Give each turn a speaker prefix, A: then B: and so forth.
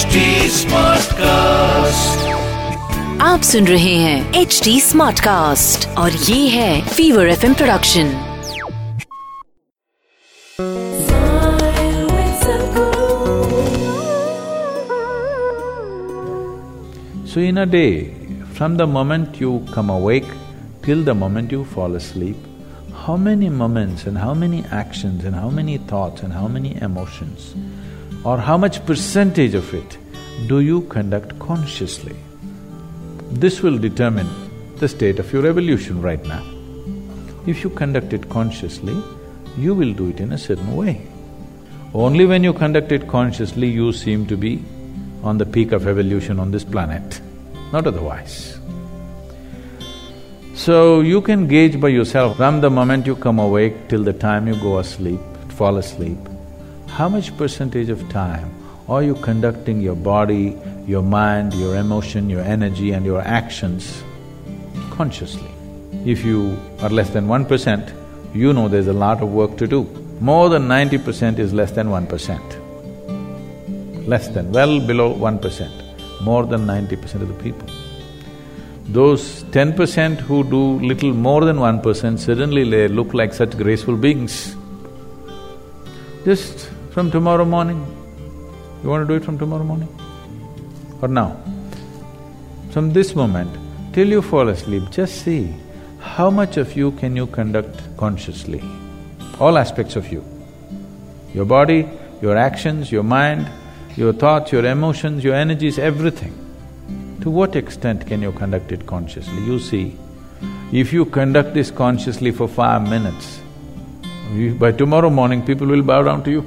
A: HT smart
B: आप सुन रहे हैं एच टी और ये है fever F production
C: So, in a day, from the moment you come awake till the moment you fall asleep, how many moments and how many actions and how many thoughts and how many emotions? Or how much percentage of it do you conduct consciously? This will determine the state of your evolution right now. If you conduct it consciously, you will do it in a certain way. Only when you conduct it consciously, you seem to be on the peak of evolution on this planet, not otherwise. So you can gauge by yourself from the moment you come awake till the time you go asleep, fall asleep, how much percentage of time are you conducting your body, your mind, your emotion, your energy and your actions consciously? If you are less than one percent, you know there's a lot of work to do. More than ninety percent is less than one percent less than, well below one percent, more than ninety percent of the people. Those ten percent who do little more than one percent, suddenly they look like such graceful beings. Just from tomorrow morning, you want to do it from tomorrow morning? Or now? From this moment till you fall asleep, just see how much of you can you conduct consciously, all aspects of you. Your body, your actions, your mind, your thoughts, your emotions, your energies, everything. To what extent can you conduct it consciously? You see, if you conduct this consciously for five minutes, you, by tomorrow morning people will bow down to you